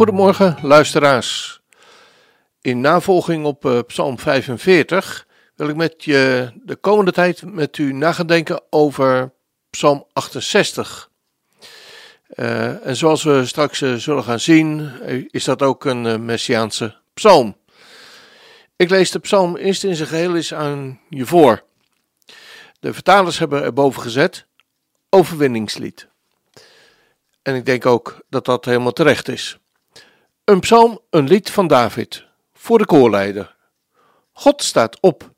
Goedemorgen, luisteraars. In navolging op uh, Psalm 45 wil ik met je de komende tijd met u nagedenken over Psalm 68. Uh, en zoals we straks uh, zullen gaan zien, is dat ook een messiaanse psalm. Ik lees de psalm eerst in zijn geheel eens aan je voor. De vertalers hebben erboven gezet overwinningslied. En ik denk ook dat dat helemaal terecht is. Een psalm, een lied van David, voor de koorleider. God staat op,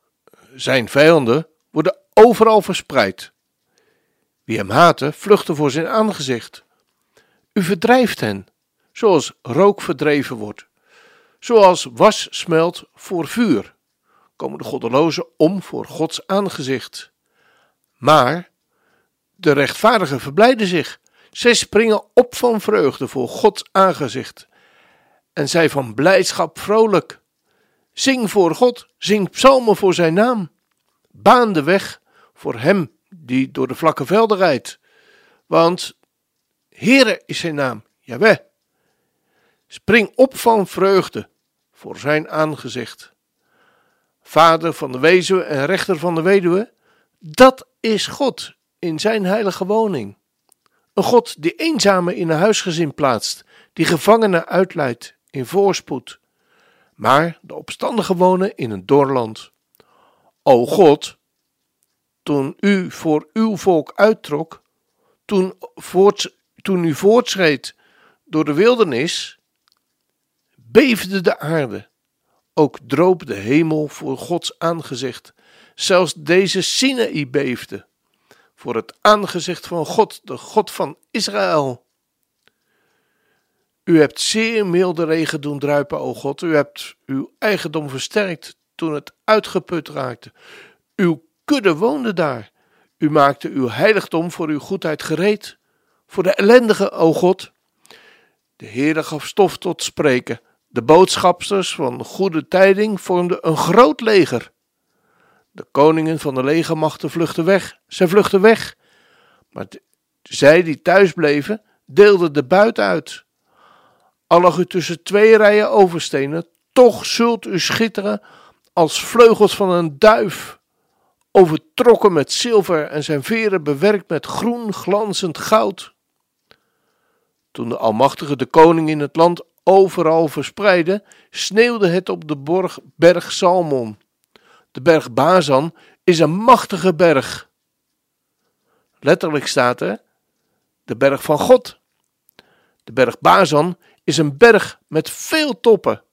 zijn vijanden worden overal verspreid. Wie hem haten, vluchten voor zijn aangezicht. U verdrijft hen, zoals rook verdreven wordt. Zoals was smelt voor vuur, komen de goddelozen om voor Gods aangezicht. Maar de rechtvaardigen verblijden zich. Zij springen op van vreugde voor Gods aangezicht. En zij van blijdschap vrolijk. Zing voor God, zing psalmen voor zijn naam. Baan de weg voor hem die door de vlakke velden rijdt. Want Heere is zijn naam, Jaweh. Spring op van vreugde voor zijn aangezicht. Vader van de wezen en rechter van de weduwe, dat is God in zijn heilige woning. Een God die eenzamen in een huisgezin plaatst, die gevangenen uitleidt in voorspoed, maar de opstandigen wonen in een doorland. O God, toen u voor uw volk uittrok, toen, voort, toen u voortschreed door de wildernis, beefde de aarde. Ook droop de hemel voor Gods aangezicht. Zelfs deze Sinaï beefde voor het aangezicht van God, de God van Israël. U hebt zeer milde regen doen druipen, o God. U hebt uw eigendom versterkt toen het uitgeput raakte. Uw kudde woonde daar. U maakte uw heiligdom voor uw goedheid gereed. Voor de ellendige, o God. De Heere gaf stof tot spreken. De boodschapsters van goede tijding vormden een groot leger. De koningen van de legermachten vluchtten weg. Zij vluchtten weg. Maar zij die thuis bleven, deelden de buit uit. Al lag u tussen twee rijen overstenen, toch zult u schitteren als vleugels van een duif, overtrokken met zilver en zijn veren bewerkt met groen glanzend goud. Toen de Almachtige de koning in het land overal verspreidde, sneeuwde het op de borg, berg Salmon. De berg Bazan is een machtige berg. Letterlijk staat er de berg van God. De berg Bazan is een berg met veel toppen.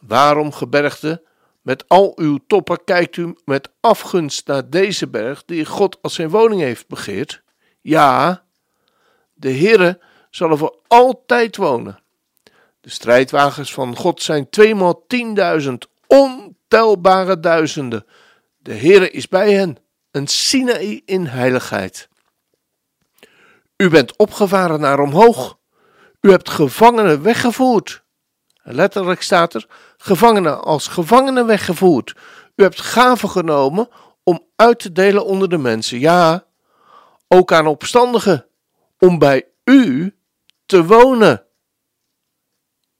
Waarom, gebergte, met al uw toppen kijkt u met afgunst naar deze berg die God als zijn woning heeft begeerd? Ja, de Heere zal er voor altijd wonen. De strijdwagens van God zijn tweemaal tienduizend, ontelbare duizenden. De Heere is bij hen, een Sinaï in heiligheid. U bent opgevaren naar omhoog. U hebt gevangenen weggevoerd. Letterlijk staat er: gevangenen als gevangenen weggevoerd. U hebt gaven genomen om uit te delen onder de mensen. Ja, ook aan opstandigen, om bij u te wonen.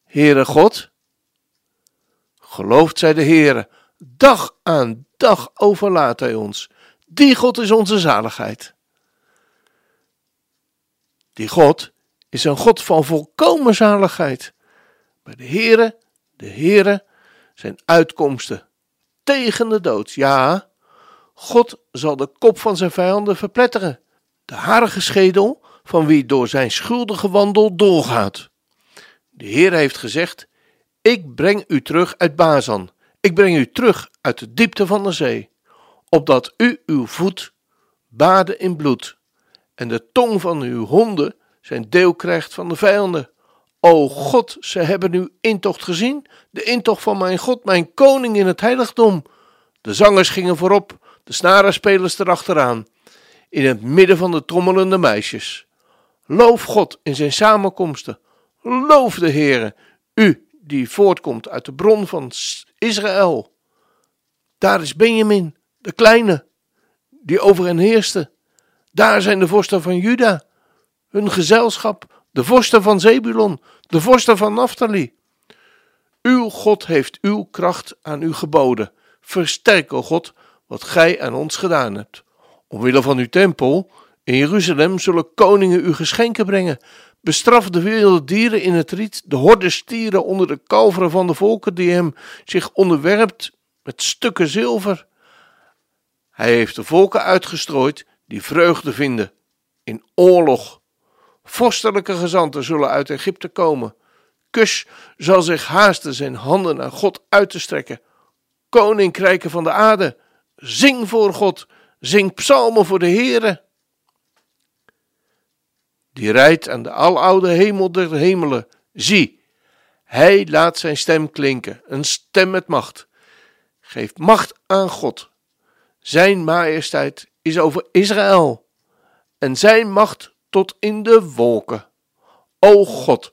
Heere God, gelooft zij de Heere, dag aan dag overlaat Hij ons. Die God is onze zaligheid. Die God is een God van volkomen zaligheid. Bij de Heere, de Heere, zijn uitkomsten tegen de dood. Ja, God zal de kop van zijn vijanden verpletteren. De harige schedel van wie door zijn schuldige wandel doorgaat. De Heer heeft gezegd: Ik breng u terug uit Bazan. Ik breng u terug uit de diepte van de zee, opdat u uw voet baden in bloed en de tong van uw honden zijn deel krijgt van de vijanden. O God, ze hebben uw intocht gezien, de intocht van mijn God, mijn koning in het heiligdom. De zangers gingen voorop, de snarenspelers erachteraan, in het midden van de trommelende meisjes. Loof God in zijn samenkomsten. Loof de Heere, u die voortkomt uit de bron van Israël. Daar is Benjamin, de kleine, die over hen heerste. Daar zijn de vorsten van Juda, hun gezelschap, de vorsten van Zebulon, de vorsten van Naphtali. Uw God heeft uw kracht aan u geboden. Versterk, o God, wat gij aan ons gedaan hebt. Omwille van uw tempel in Jeruzalem zullen koningen u geschenken brengen. Bestraf de wilde dieren in het riet, de horde stieren onder de kalveren van de volken die hem zich onderwerpt met stukken zilver. Hij heeft de volken uitgestrooid die vreugde vinden in oorlog. Vorstelijke gezanten zullen uit Egypte komen. Kus zal zich haasten zijn handen naar God uit te strekken. Koninkrijken van de aarde, zing voor God, zing psalmen voor de Heere. Die rijdt aan de aloude hemel der hemelen. Zie, hij laat zijn stem klinken, een stem met macht. Geef macht aan God. Zijn majesteit is over Israël en zijn macht tot in de wolken. O God,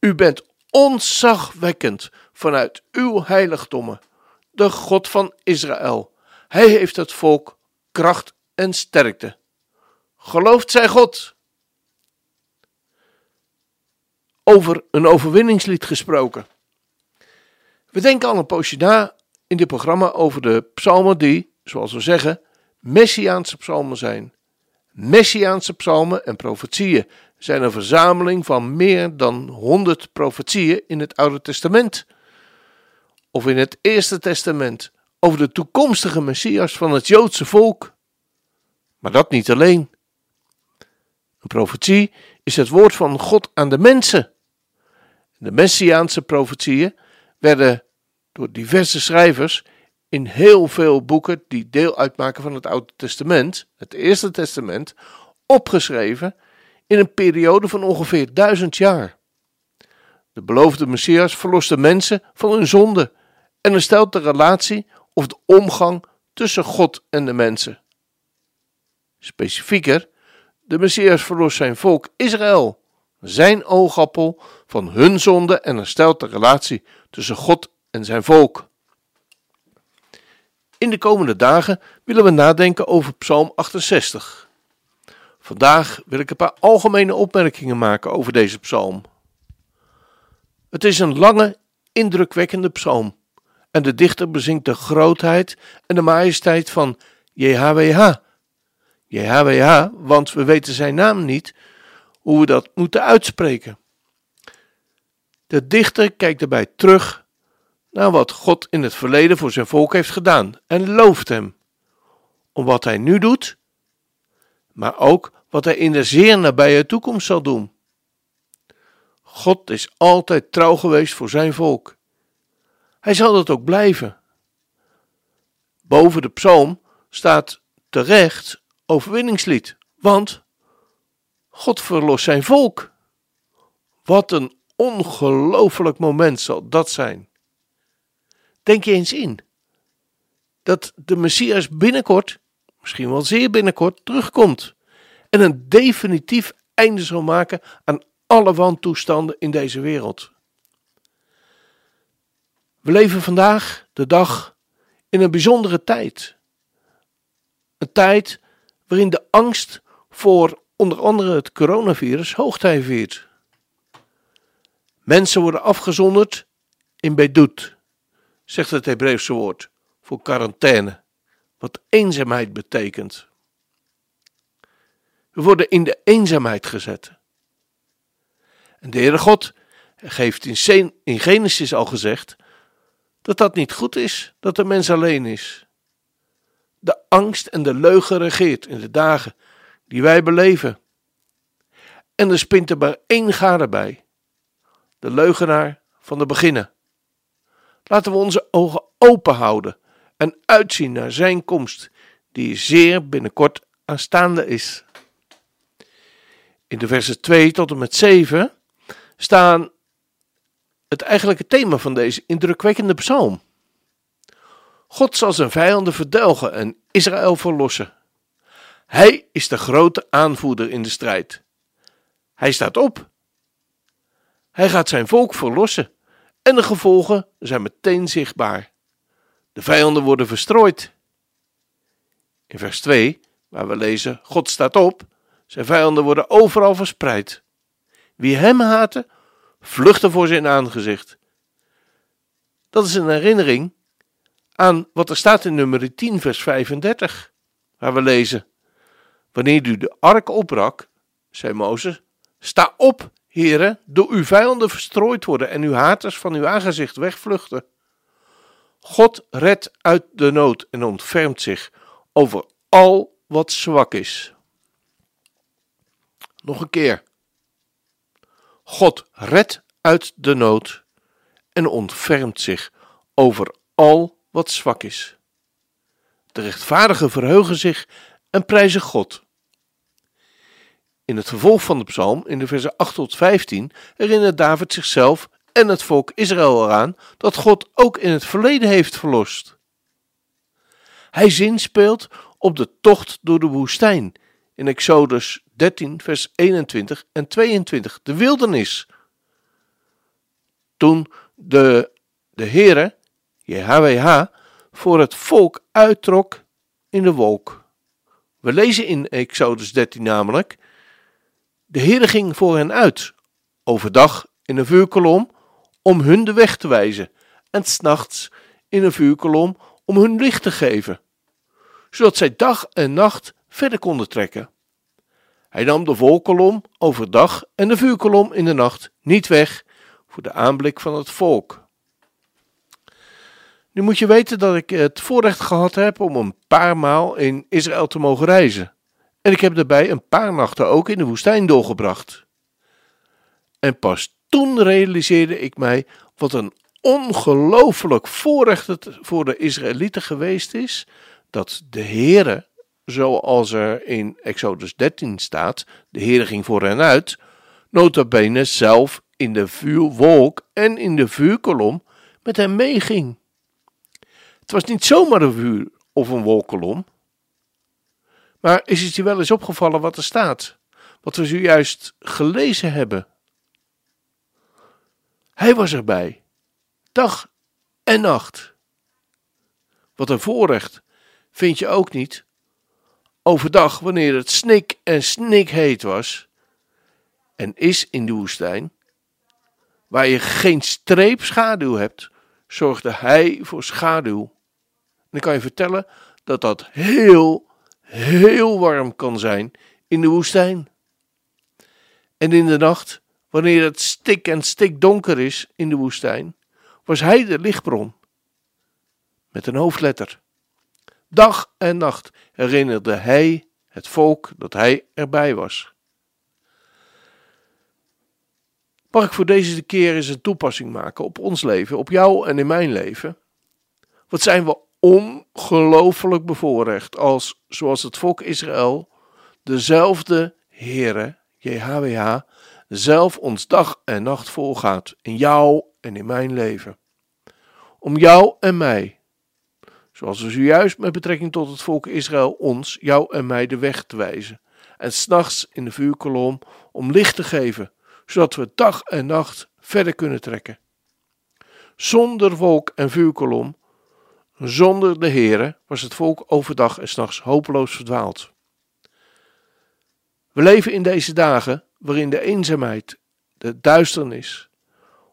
u bent onzagwekkend vanuit uw heiligdommen, de God van Israël. Hij heeft het volk kracht en sterkte. Gelooft zij God. Over een overwinningslied gesproken. We denken al een poosje na in dit programma over de psalmen die, zoals we zeggen, Messiaanse psalmen zijn. Messiaanse psalmen en profetieën zijn een verzameling van meer dan 100 profetieën in het Oude Testament of in het Eerste Testament over de toekomstige Messias van het Joodse volk. Maar dat niet alleen. Een profetie is het woord van God aan de mensen. De Messiaanse profetieën werden door diverse schrijvers in heel veel boeken die deel uitmaken van het Oude Testament, het Eerste Testament, opgeschreven in een periode van ongeveer duizend jaar. De beloofde Messias verlost de mensen van hun zonde en herstelt de relatie of de omgang tussen God en de mensen. Specifieker, de Messias verlost zijn volk Israël, zijn oogappel, van hun zonde en herstelt de relatie tussen God en zijn volk. In de komende dagen willen we nadenken over Psalm 68. Vandaag wil ik een paar algemene opmerkingen maken over deze psalm. Het is een lange, indrukwekkende psalm en de dichter bezingt de grootheid en de majesteit van JHWH. JHWH, want we weten zijn naam niet, hoe we dat moeten uitspreken. De dichter kijkt erbij terug naar wat God in het verleden voor zijn volk heeft gedaan en looft hem. Om wat hij nu doet, maar ook wat hij in de zeer nabije toekomst zal doen. God is altijd trouw geweest voor zijn volk. Hij zal dat ook blijven. Boven de psalm staat terecht overwinningslied, want God verlost zijn volk. Wat een ongelooflijk moment zal dat zijn. Denk je eens in dat de Messias binnenkort, misschien wel zeer binnenkort, terugkomt en een definitief einde zal maken aan alle wantoestanden in deze wereld. We leven vandaag de dag in een bijzondere tijd. Een tijd waarin de angst voor onder andere het coronavirus hoogtij viert. Mensen worden afgezonderd in Bedut, zegt het Hebreeuwse woord voor quarantaine, wat eenzaamheid betekent. We worden in de eenzaamheid gezet. En de Heere God geeft in Genesis al gezegd dat dat niet goed is, dat de mens alleen is. De angst en de leugen regeert in de dagen die wij beleven. En er spint er maar één gade bij: de leugenaar van de beginnen. Laten we onze ogen open houden en uitzien naar zijn komst, die zeer binnenkort aanstaande is. In de versen 2 tot en met 7 staan het eigenlijke thema van deze indrukwekkende psalm. God zal zijn vijanden verdelgen en Israël verlossen. Hij is de grote aanvoerder in de strijd. Hij staat op. Hij gaat zijn volk verlossen en de gevolgen zijn meteen zichtbaar. De vijanden worden verstrooid. In vers 2, waar we lezen: God staat op, zijn vijanden worden overal verspreid. Wie hem haten, vluchten voor zijn aangezicht. Dat is een herinnering aan wat er staat in nummer 10, vers 35, waar we lezen: Wanneer u de ark opbrak, zei Mozes, sta op, heren, door uw vijanden verstrooid worden en uw haters van uw aangezicht wegvluchten. God redt uit de nood en ontfermt zich over al wat zwak is. Nog een keer. God redt uit de nood en ontfermt zich over al wat zwak is. De rechtvaardigen verheugen zich en prijzen God. In het vervolg van de psalm, in de versen 8 tot 15, herinnert David zichzelf en het volk Israël eraan dat God ook in het verleden heeft verlost. Hij zinspeelt op de tocht door de woestijn in Exodus 13, vers 21 en 22, de wildernis. Toen de, de Heere, JHWH, voor het volk uittrok in de wolk. We lezen in Exodus 13 namelijk, de Heere ging voor hen uit, overdag in een vuurkolom, om hun de weg te wijzen, en s'nachts in een vuurkolom om hun licht te geven, zodat zij dag en nacht verder konden trekken. Hij nam de volkolom overdag en de vuurkolom in de nacht niet weg voor de aanblik van het volk. Nu moet je weten dat ik het voorrecht gehad heb om een paar maal in Israël te mogen reizen. En ik heb daarbij een paar nachten ook in de woestijn doorgebracht. En pas toen realiseerde ik mij wat een ongelooflijk voorrecht het voor de Israëlieten geweest is dat de Heere, zoals er in Exodus 13 staat, de Heere ging voor hen uit, nota bene zelf in de vuurwolk en in de vuurkolom met hem meeging. Het was niet zomaar een vuur of een wolkolom. Maar is het je wel eens opgevallen wat er staat? Wat we zojuist gelezen hebben. Hij was erbij, dag en nacht. Wat een voorrecht, vind je ook niet? Overdag, wanneer het snik en snikheet was, en is in de woestijn, waar je geen streep schaduw hebt, zorgde hij voor schaduw. Ik kan je vertellen dat dat heel, heel warm kan zijn in de woestijn. En in de nacht, wanneer het stik en stik donker is in de woestijn, was hij de lichtbron. Met een hoofdletter. Dag en nacht herinnerde hij het volk dat hij erbij was. Mag ik voor deze keer eens een toepassing maken op ons leven, op jou en in mijn leven? Wat zijn we ongelooflijk bevoorrecht als, zoals het volk Israël, dezelfde Heere, JHWH, zelf ons dag en nacht volgaat in jou en in mijn leven. Om jou en mij, zoals we zojuist met betrekking tot het volk Israël ons, jou en mij de weg te wijzen. En s'nachts in de vuurkolom om licht te geven, zodat we dag en nacht verder kunnen trekken. Zonder wolk en vuurkolom, zonder de Heere, was het volk overdag en s'nachts hopeloos verdwaald. We leven in deze dagen waarin de eenzaamheid, de duisternis,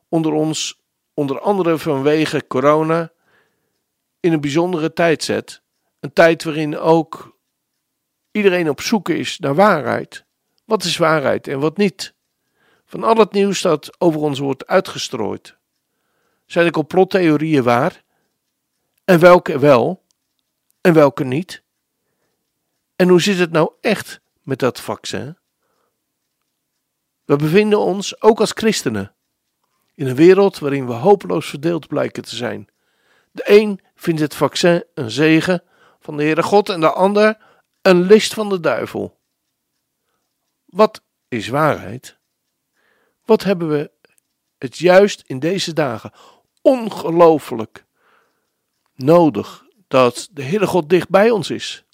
onder ons, onder andere vanwege corona, in een bijzondere tijd zet. Een tijd waarin ook iedereen op zoek is naar waarheid. Wat is waarheid en wat niet? Van al het nieuws dat over ons wordt uitgestrooid. Zijn de complottheorieën waar? En welke wel? En welke niet? En hoe zit het nou echt met dat vaccin? We bevinden ons, ook als christenen, in een wereld waarin we hopeloos verdeeld blijken te zijn. De een vindt het vaccin een zegen van de Heere God en de ander een list van de duivel. Wat is waarheid. Wat hebben we het juist in deze dagen ongelooflijk nodig dat de Heere God dicht bij ons is.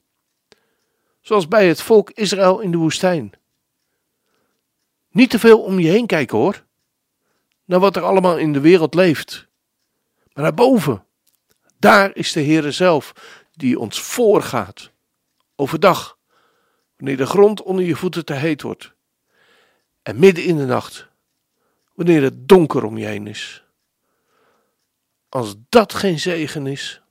Zoals bij het volk Israël in de woestijn. Niet te veel om je heen kijken hoor. Naar wat er allemaal in de wereld leeft. Maar naar boven. Daar is de Heere zelf die ons voorgaat. Overdag. Wanneer de grond onder je voeten te heet wordt. En midden in de nacht. Wanneer het donker om je heen is. Als dat geen zegen is.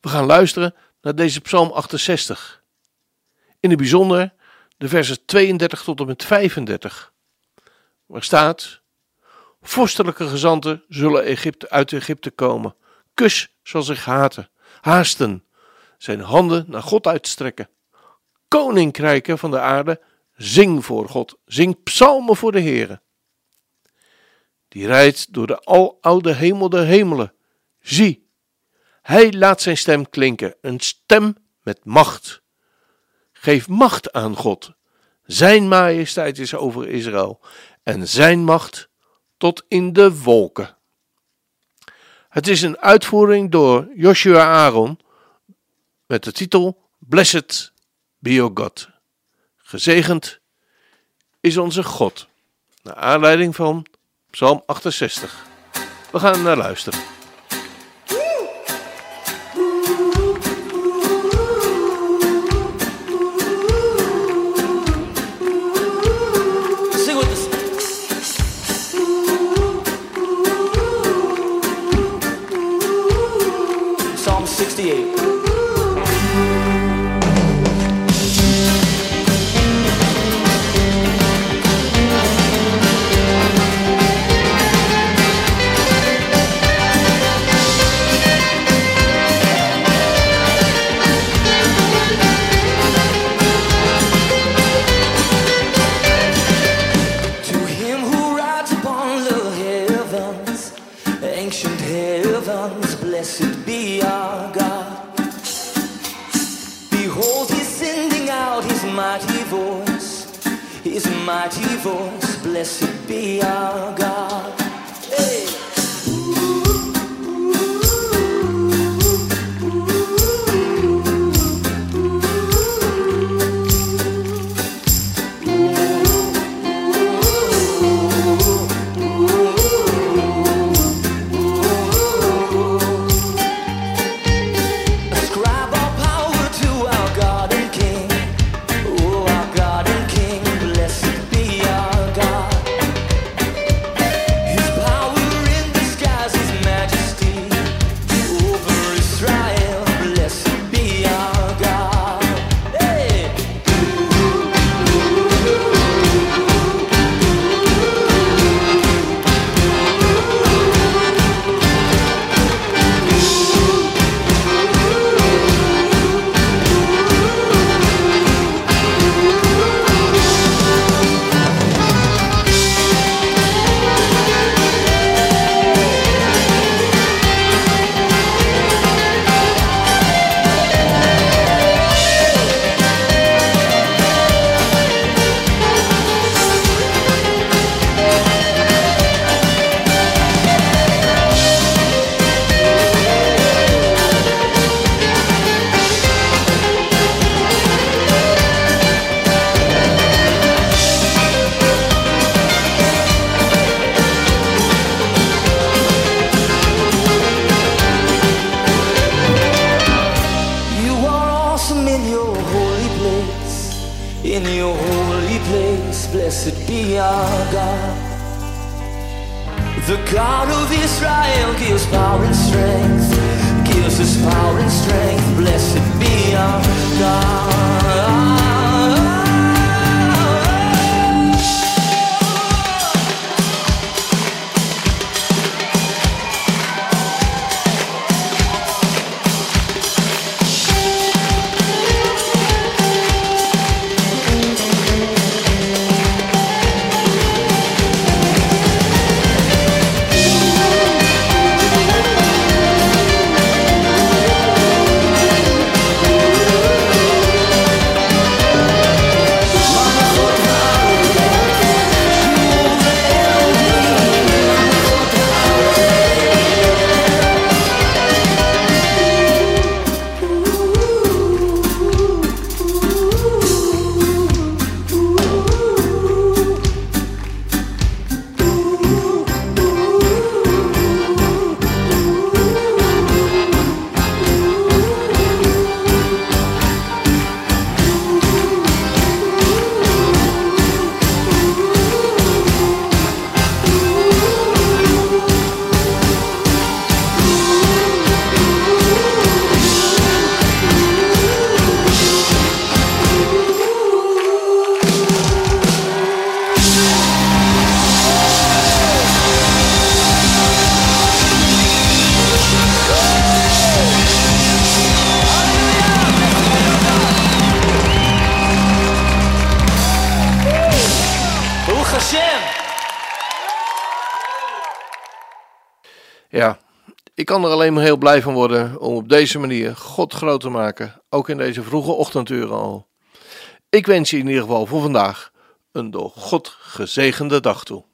We gaan luisteren naar deze Psalm 68. In het bijzonder de versen 32 tot en met 35. Waar staat: Vorstelijke gezanten zullen Egypte, uit Egypte komen. Kus zal zich haten, haasten, zijn handen naar God uitstrekken. Koninkrijken van de aarde, zing voor God, zing psalmen voor de Heere. Die rijdt door de aloude hemel der hemelen. Zie, hij laat zijn stem klinken, een stem met macht. Geef macht aan God. Zijn majesteit is over Israël en zijn macht tot in de wolken. Het is een uitvoering door Joshua Aaron met de titel Blessed be your God. Gezegend is onze God. Naar aanleiding van Psalm 68. We gaan naar luisteren. in your holy place, blessed be our God. The God of Israel gives power and strength, gives us power and strength, blessed be our God. Ik kan er alleen maar heel blij van worden om op deze manier God groot te maken, ook in deze vroege ochtenduren al. Ik wens je in ieder geval voor vandaag een door God gezegende dag toe.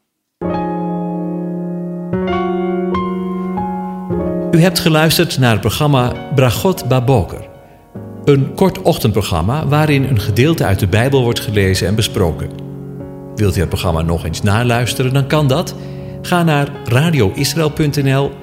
U hebt geluisterd naar het programma Bragot Baboker. Een kort ochtendprogramma waarin een gedeelte uit de Bijbel wordt gelezen en besproken. Wilt u het programma nog eens naluisteren, dan kan dat. Ga naar radioisrael.nl